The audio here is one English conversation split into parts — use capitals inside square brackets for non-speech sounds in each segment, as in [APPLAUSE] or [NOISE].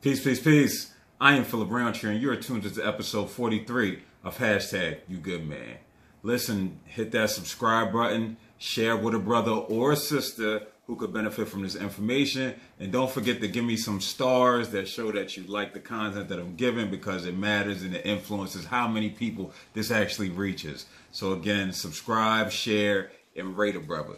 Peace, peace, peace. I am Philip Roundtree, and you're tuned to episode 43 of hashtag You Good Man. Listen, hit that subscribe button, share with a brother or a sister who could benefit from this information, and don't forget to give me some stars that show that you like the content that I'm giving because it matters and it influences how many people this actually reaches. So again, subscribe, share, and rate a brother.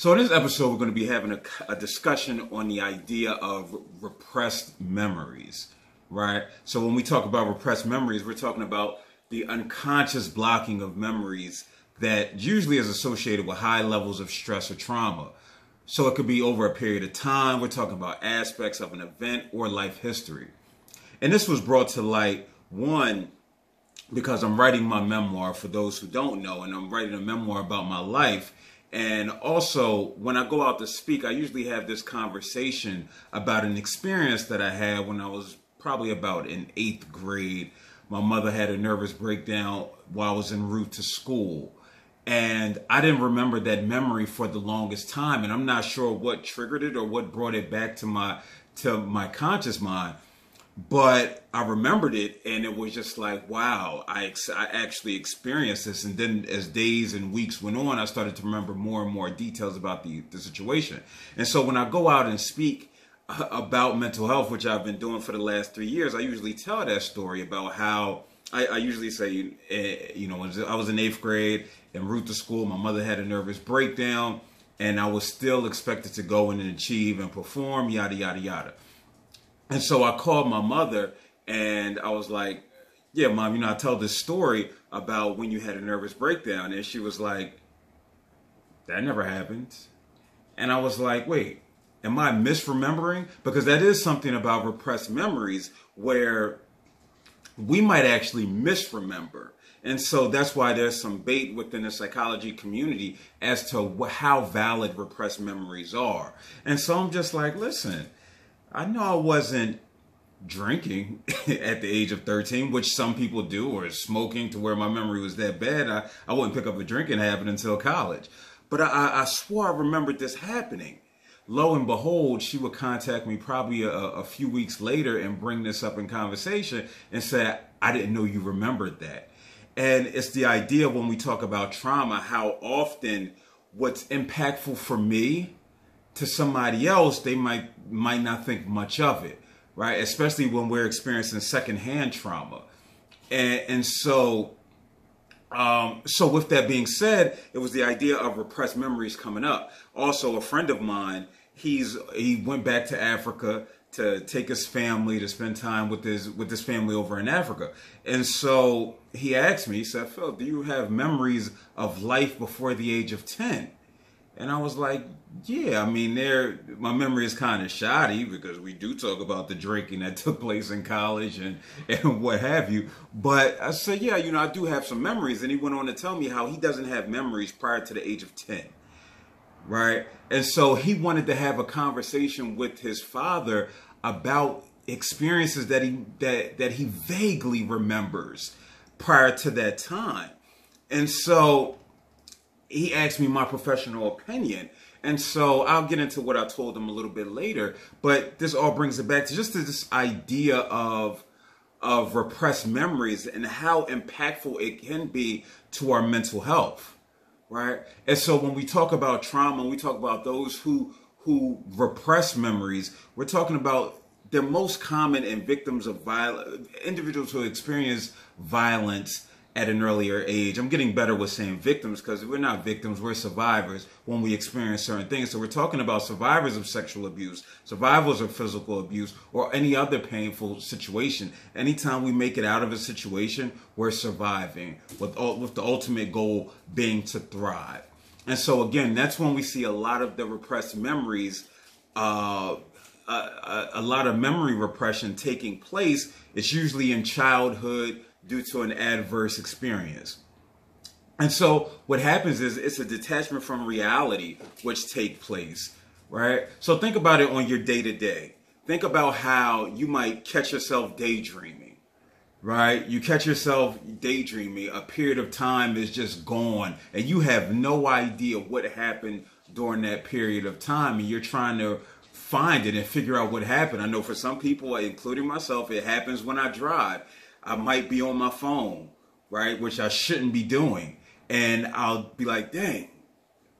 So in this episode, we're going to be having a, a, discussion on the idea of repressed memories, right? So when we talk about repressed memories, we're talking about the unconscious blocking of memories that usually is associated with high levels of stress or trauma. So it could be over a period of time. We're talking about aspects of an event or life history. And this was brought to light, one, because I'm writing my memoir for those who don't know, and I'm writing a memoir about my life and also, when I go out to speak, I usually have this conversation about an experience that I had when I was probably about in eighth grade. My mother had a nervous breakdown while I was en route to school. And I didn't remember that memory for the longest time. And I'm not sure what triggered it or what brought it back to my to my conscious mind but I remembered it and it was just like, wow, I, ex- I actually experienced this. And then as days and weeks went on, I started to remember more and more details about the, the situation. And so when I go out and speak uh, about mental health, which I've been doing for the last three years, I usually tell that story about how I, I usually say, uh, you know, I was in eighth grade and route to school. My mother had a nervous breakdown and I was still expected to go in and achieve and perform, yada, yada, yada. And so I called my mother and I was like, yeah, mom, you know, I tell this story about when you had a nervous breakdown. And she was like, that never happened. And I was like, wait, am I misremembering? Because that is something about repressed memories where we might actually misremember. And so that's why there's some bait within the psychology community as to how valid repressed memories are. And so I'm just like, listen, I know I wasn't drinking [LAUGHS] at the age of 13, which some people do, or smoking to where my memory was that bad. I, I wouldn't pick up a drinking habit until college. But I, I swore I remembered this happening. Lo and behold, she would contact me probably a, a few weeks later and bring this up in conversation and say, I didn't know you remembered that. And it's the idea when we talk about trauma, how often what's impactful for me to somebody else, they might might not think much of it, right? Especially when we're experiencing secondhand trauma. And, and so, um, so with that being said, it was the idea of repressed memories coming up. Also, a friend of mine, he's he went back to Africa to take his family to spend time with his with his family over in Africa. And so he asked me, he said, Phil, do you have memories of life before the age of 10? And I was like, yeah, I mean, there, my memory is kind of shoddy because we do talk about the drinking that [LAUGHS] took place in college and, and what have you. But I said, yeah, you know, I do have some memories. And he went on to tell me how he doesn't have memories prior to the age of 10. Right. And so he wanted to have a conversation with his father about experiences that he, that, that he vaguely remembers prior to that time. And so he asked me my professional opinion. And so I'll get into what I told him a little bit later, but this all brings it back to just this idea of of repressed memories and how impactful it can be to our mental health. Right? And so when we talk about trauma, we talk about those who who repress memories, we're talking about they're most common in victims of violence, individuals who experience violence at an earlier age. I'm getting better with saying victims because we're not victims, we're survivors when we experience certain things. So we're talking about survivors of sexual abuse, survivors of physical abuse, or any other painful situation. Anytime we make it out of a situation, we're surviving with, with the ultimate goal being to thrive. And so again, that's when we see a lot of the repressed memories, uh, a, a lot of memory repression taking place. It's usually in childhood, due to an adverse experience. And so what happens is it's a detachment from reality which take place, right? So think about it on your day to day. Think about how you might catch yourself daydreaming, right? You catch yourself daydreaming, a period of time is just gone and you have no idea what happened during that period of time and you're trying to find it and figure out what happened. I know for some people, including myself, it happens when I drive. I might be on my phone, right, which I shouldn't be doing, and I'll be like, "Dang,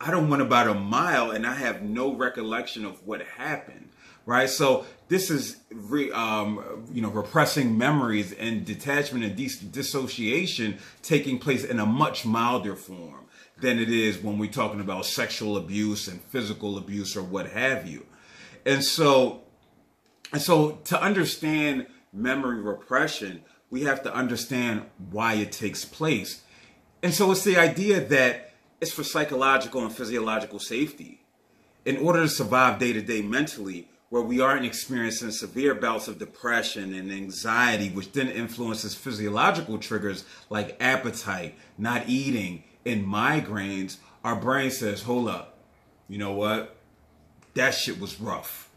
I don't went about a mile and I have no recollection of what happened." Right, so this is re, um, you know repressing memories and detachment and dis- dissociation taking place in a much milder form than it is when we're talking about sexual abuse and physical abuse or what have you. And so, and so to understand memory repression, we have to understand why it takes place. And so it's the idea that it's for psychological and physiological safety. In order to survive day to day mentally, where we aren't experiencing severe bouts of depression and anxiety, which then influences physiological triggers like appetite, not eating, and migraines, our brain says, hold up, you know what? That shit was rough.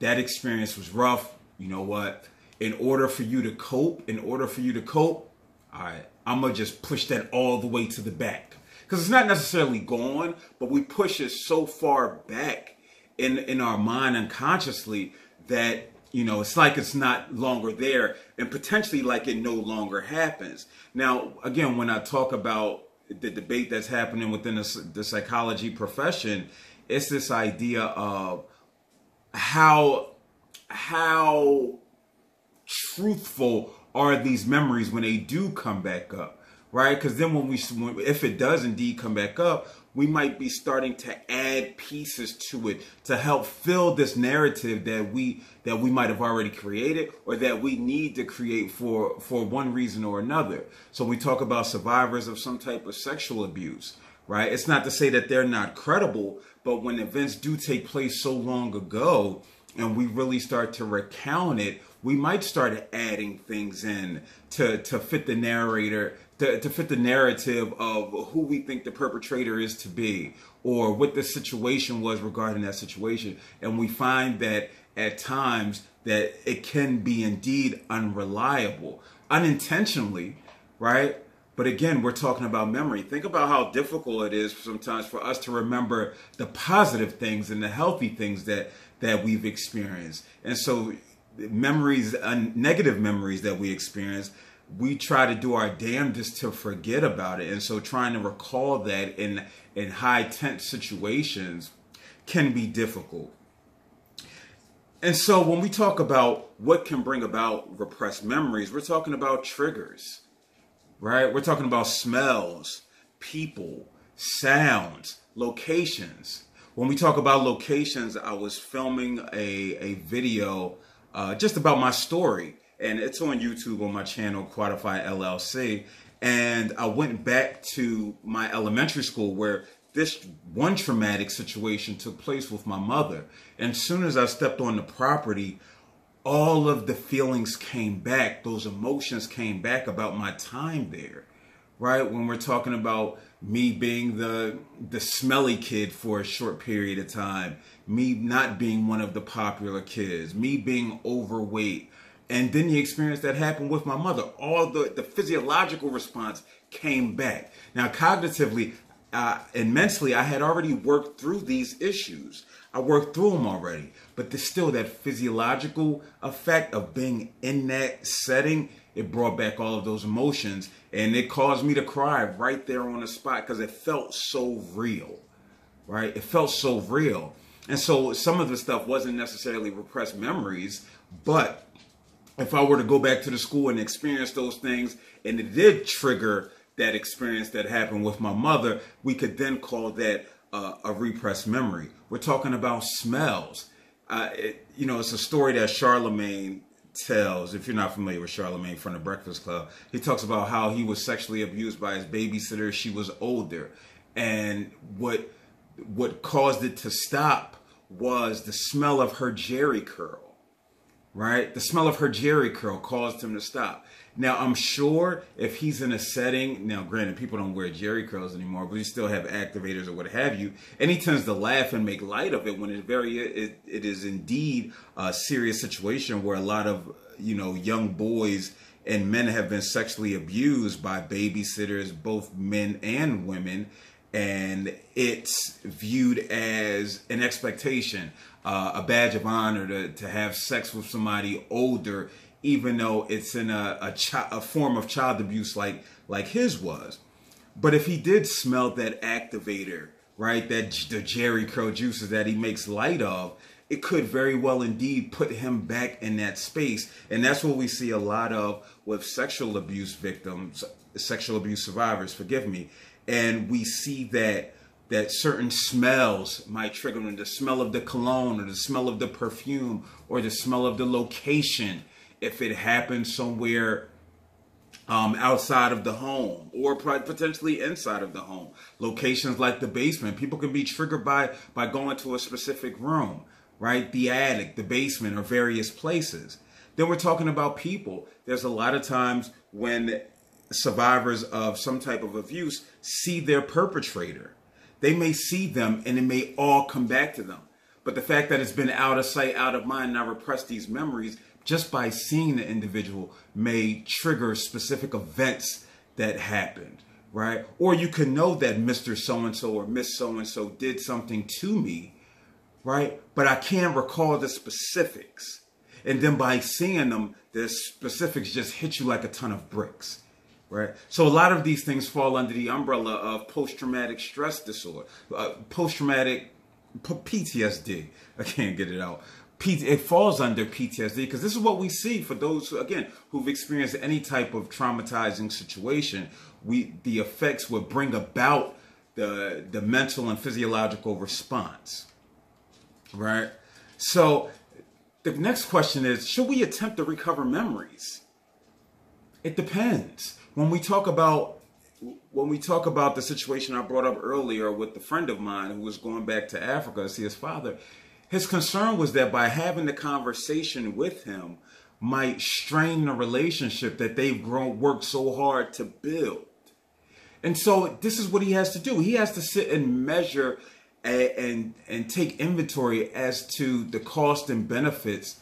That experience was rough. You know what? In order for you to cope, in order for you to cope, all right, I'm gonna just push that all the way to the back. Because it's not necessarily gone, but we push it so far back in in our mind unconsciously that you know it's like it's not longer there and potentially like it no longer happens now again when i talk about the debate that's happening within the, the psychology profession it's this idea of how how truthful are these memories when they do come back up right? Because then when we if it does indeed come back up we might be starting to add pieces to it to help fill this narrative that we that we might have already created or that we need to create for for one reason or another. So we talk about survivors of some type of sexual abuse right? It's not to say that they're not credible but when events do take place so long ago and we really start to recount it we might start adding things in to to fit the narrator to, to fit the narrative of who we think the perpetrator is to be or what the situation was regarding that situation. And we find that at times that it can be indeed unreliable unintentionally right? But again we're talking about memory. Think about how difficult it is sometimes for us to remember the positive things and the healthy things that that we've experienced. And so memories uh, negative memories that we experience we try to do our damnedest to forget about it. And so trying to recall that in in high tense situations can be difficult. And so when we talk about what can bring about repressed memories, we're talking about triggers. Right? We're talking about smells, people, sounds, locations. When we talk about locations, I was filming a, a video uh, just about my story and it's on YouTube on my channel, Quantify LLC. And I went back to my elementary school where this one traumatic situation took place with my mother. And as soon as I stepped on the property, all of the feelings came back, those emotions came back about my time there. Right? When we're talking about me being the the smelly kid for a short period of time, me not being one of the popular kids, me being overweight, and then the experience that happened with my mother, all the, the physiological response came back. Now, cognitively uh, and mentally, I had already worked through these issues. I worked through them already, but there's still that physiological effect of being in that setting. It brought back all of those emotions and it caused me to cry right there on the spot because it felt so real, right? It felt so real. And so some of the stuff wasn't necessarily repressed memories, but if I were to go back to the school and experience those things, and it did trigger that experience that happened with my mother, we could then call that uh, a repressed memory. We're talking about smells. Uh, it, you know, it's a story that Charlemagne tells. If you're not familiar with Charlemagne from the Breakfast Club, he talks about how he was sexually abused by his babysitter. She was older, and what what caused it to stop was the smell of her Jheri curl right? The smell of her Jheri curl caused him to stop. Now, I'm sure if he's in a setting, now granted, people don't wear Jheri curls anymore, but you still have activators or what have you, and he tends to laugh and make light of it when it's very, it, it is indeed a serious situation where a lot of, you know, young boys and men have been sexually abused by babysitters, both men and women. and it's viewed as an expectation, uh, a badge of honor to, to have sex with somebody older, even though it's in a, a, chi- a form of child abuse like, like his was. But if he did smell that activator, right, that the Jheri curl juices that he makes light of, it could very well indeed put him back in that space. And that's what we see a lot of with sexual abuse victims, sexual abuse survivors, forgive me. And we see that that certain smells might trigger them the smell of the cologne or the smell of the perfume or the smell of the location if it happens somewhere um, outside of the home or potentially inside of the home locations like the basement people can be triggered by by going to a specific room right? The attic, the basement, or various places. Then we're talking about people. There's a lot of times when survivors of some type of abuse see their perpetrator. They may see them and it may all come back to them. But the fact that it's been out of sight, out of mind, and I repress these memories just by seeing the individual may trigger specific events that happened, right? Or you can know that Mr. So and so or Miss So and so did something to me right? But I can't recall the specifics. And then by seeing them, the specifics just hit you like a ton of bricks, right? So a lot of these things fall under the umbrella of post-traumatic stress disorder, uh, post-traumatic PTSD. I can't get it out. It falls under PTSD because this is what we see for those who, again who've experienced any type of traumatizing situation. We the effects would bring about the the mental and physiological response right? So the next question is should we attempt to recover memories? It depends. When we talk about when we talk about the situation I brought up earlier with the friend of mine who was going back to Africa to see his father, his concern was that by having the conversation with him might strain the relationship that they've grown worked so hard to build. And so this is what he has to do. He has to sit and measure and, and, and take inventory as to the cost and benefits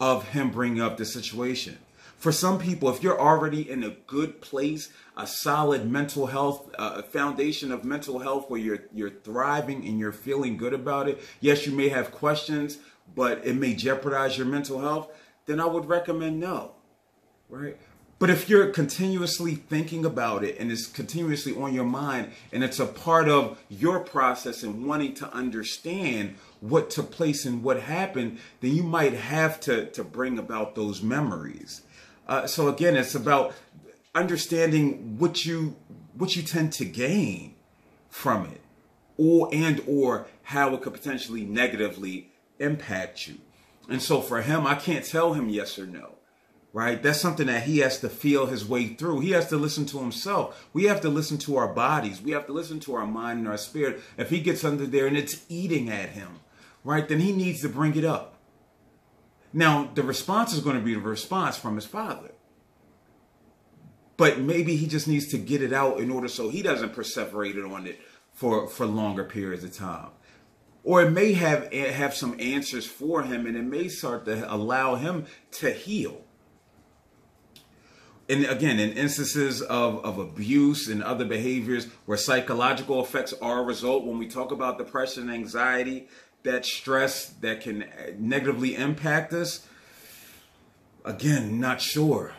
of him bringing up the situation. For some people, if you're already in a good place, a solid mental health, uh, foundation of mental health where you're you're thriving and you're feeling good about it, yes, you may have questions, but it may jeopardize your mental health, then I would recommend no. Right? But if you're continuously thinking about it and it's continuously on your mind and it's a part of your process and wanting to understand what took place and what happened, then you might have to, to bring about those memories. Uh, so again, it's about understanding what you what you tend to gain from it, or and or how it could potentially negatively impact you. And so for him, I can't tell him yes or no right? That's something that he has to feel his way through. He has to listen to himself. We have to listen to our bodies. We have to listen to our mind and our spirit. If he gets under there and it's eating at him, right, then he needs to bring it up. Now, the response is going to be the response from his father. But maybe he just needs to get it out in order so he doesn't perseverate on it for, for longer periods of time. Or it may have have some answers for him and it may start to allow him to heal and again, in instances of, of abuse and other behaviors where psychological effects are a result, when we talk about depression, and anxiety, that stress that can negatively impact us, again, not sure.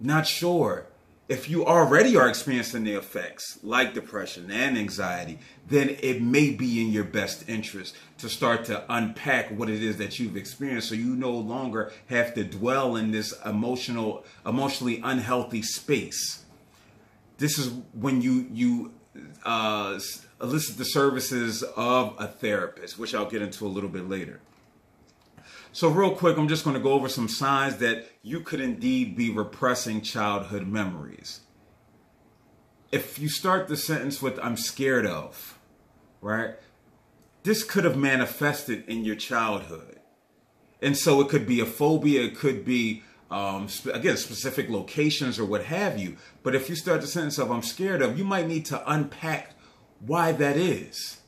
Not sure if you already are experiencing the effects like depression and anxiety, then it may be in your best interest to start to unpack what it is that you've experienced so you no longer have to dwell in this emotional emotionally unhealthy space. This is when you you uh, elicit the services of a therapist, which I'll get into a little bit later. So, real quick, I'm just going to go over some signs that you could indeed be repressing childhood memories. If you start the sentence with, I'm scared of, right? This could have manifested in your childhood. And so it could be a phobia, it could be, um, again, specific locations or what have you. But if you start the sentence of, I'm scared of, you might need to unpack why that is.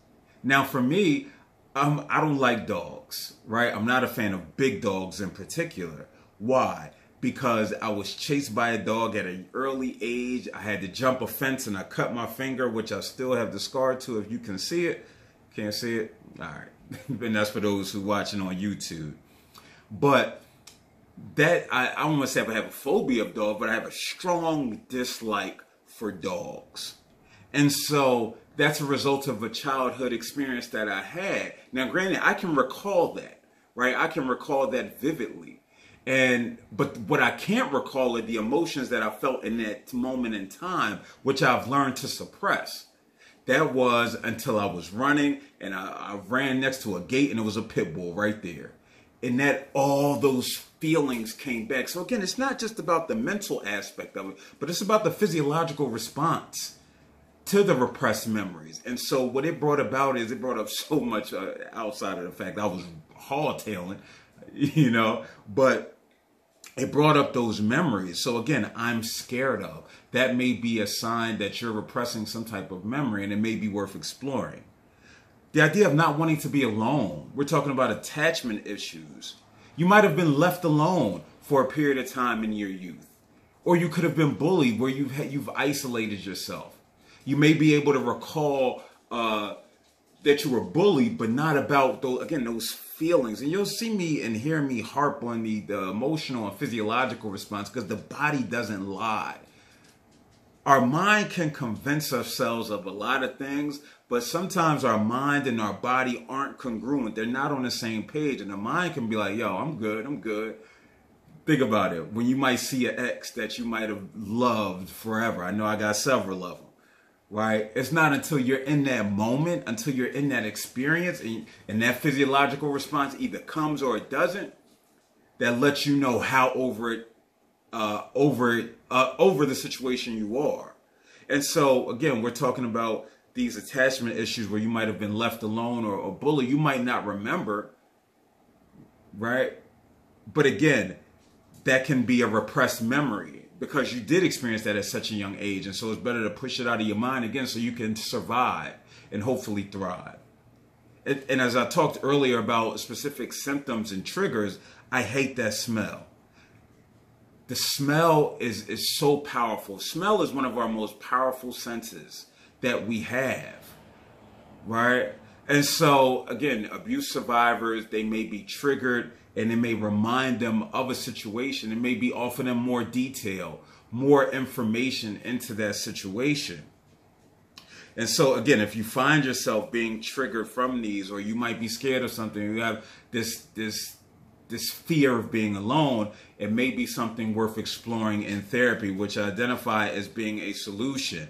Now, for me, I'm, I don't like dogs, right? I'm not a fan of big dogs in particular. Why? because I was chased by a dog at an early age. I had to jump a fence and I cut my finger, which I still have the scar to. If you can see it, can't see it. All right, [LAUGHS] and that's for those who watching on YouTube. But that I, I don't say I have a phobia of dogs, but I have a strong dislike for dogs, and so that's a result of a childhood experience that I had. Now, granted, I can recall that, right? I can recall that vividly and but what I can't recall are the emotions that I felt in that moment in time, which I've learned to suppress. That was until I was running and I, I ran next to a gate and it was a pit bull right there. And that all those feelings came back. So again, it's not just about the mental aspect of it, but it's about the physiological response to the repressed memories. And so what it brought about is it brought up [LAUGHS] so much uh, outside of the fact I was hardtailing, [LAUGHS] you know, but it brought up those memories. So again, I'm scared of. That may be a sign that you're repressing some type of memory and it may be worth exploring. The idea of not wanting to be alone. We're talking about attachment issues. You might have been left alone for a period of time in your youth. Or you could have been bullied where you've you've isolated yourself. You may be able to recall uh, that you were bullied, but not about those again those feelings. And you'll see me and hear me harp on the, the emotional and physiological response because the body doesn't lie. Our mind can convince ourselves of a lot of things, but sometimes our mind and our body aren't congruent. They're not on the same page. And the mind can be like, yo, I'm good, I'm good. Think about it. When you might see an ex that you might have loved forever. I know I got several of them right? It's not until you're in that moment, until you're in that experience, and, and that physiological response either comes or it doesn't, that lets you know how over it, uh, over uh, over the situation you are. And so again, we're talking about these attachment issues where you might have been left alone or, or bullied. You might not remember, right? But again, that can be a repressed memory because you did experience that at such a young age. And so it's better to push it out of your mind again so you can survive and hopefully thrive. And, and as I talked earlier about specific symptoms and triggers, I hate that smell. The smell is, is so powerful. Smell is one of our most powerful senses that we have, right? And so, again, abuse survivors, they may be triggered and it may remind them of a situation. It may be offering them more detail, more information into that situation. And so again, if you find yourself being triggered from these, or you might be scared of something, you have this this this fear of being alone, it may be something worth exploring in therapy, which I identify as being a solution.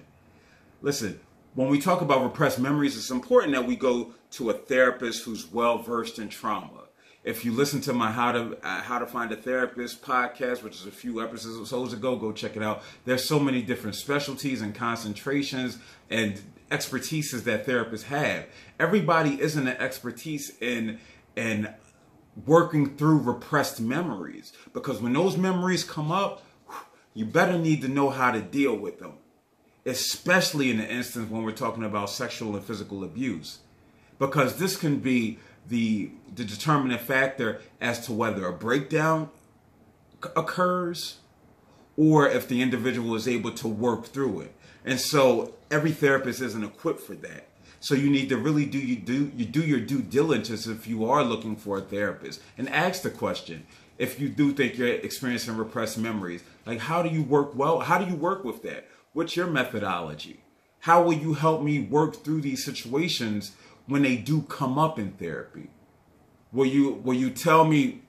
Listen, when we talk about repressed memories, it's important that we go to a therapist who's well versed in trauma if you listen to my how to uh, how to find a therapist podcast, which is a few episodes ago, go check it out. There's so many different specialties and concentrations and expertises that therapists have. Everybody isn't an expertise in in working through repressed memories because when those memories come up, you better need to know how to deal with them, especially in the instance when we're talking about sexual and physical abuse, because this can be the the determinant factor as to whether a breakdown occurs or if the individual is able to work through it. And so every therapist isn't equipped for that. So you need to really do you do you do your due diligence if you are looking for a therapist and ask the question if you do think you're experiencing repressed memories like how do you work well how do you work with that what's your methodology how will you help me work through these situations when they do come up in therapy? Will you will you tell me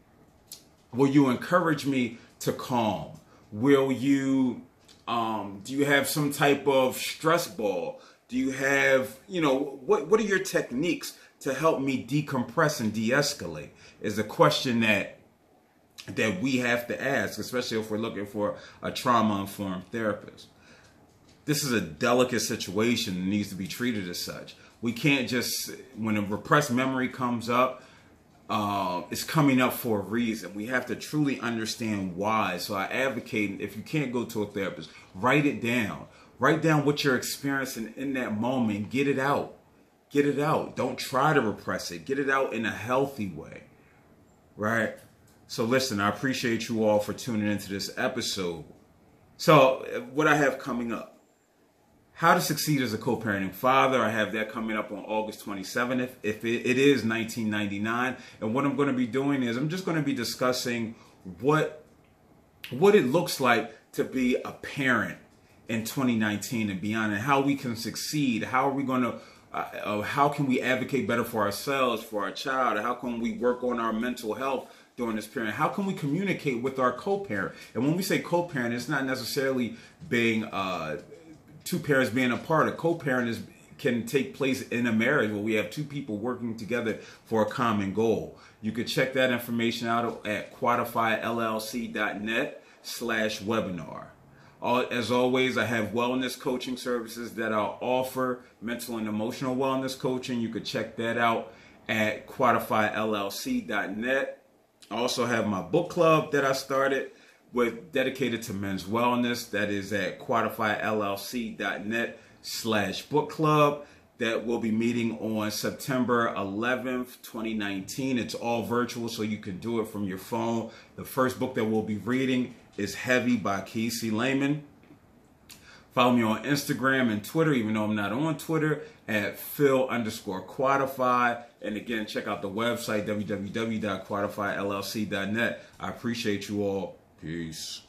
will you encourage me to calm? Will you um, do you have some type of stress ball? Do you have, you know, what what are your techniques to help me decompress and de-escalate? Is a question that that we have to ask, especially if we're looking for a trauma-informed therapist. This is a delicate situation that needs to be treated as such. We can't just, when a repressed memory comes up, uh, it's coming up for a reason. We have to truly understand why. So I advocate if you can't go to a therapist, write it down. Write down what you're experiencing in that moment. Get it out. Get it out. Don't try to repress it. Get it out in a healthy way. Right? So listen, I appreciate you all for tuning into this episode. So what I have coming up. How to succeed as a co-parenting father. I have that coming up on August 27th. If, if it, it is 1999, and what I'm going to be doing is I'm just going to be discussing what what it looks like to be a parent in 2019 and beyond, and how we can succeed. How are we going to uh, uh, how can we advocate better for ourselves, for our child? How can we work on our mental health during this period? How can we communicate with our co-parent? And when we say co-parent, it's not necessarily being uh, two parents being apart. A co-parent is can take place in a marriage where we have two people working together for a common goal. You can check that information out at quantifyllc.net slash webinar. As always, I have wellness coaching services that i offer, mental and emotional wellness coaching. You could check that out at quantifyllc.net. I also have my book club that I started with dedicated to men's wellness. That is at quantifyllc.net slash book club that will be meeting on September 11th, 2019. It's all virtual, so you can do it from your phone. The first book that we'll be reading is Heavy by Kiese Laymon. Follow me on Instagram and Twitter, even though I'm not on Twitter, at Phil underscore Quantify. And again, check out the website, www.quantifyllc.net. I appreciate you all. Peace.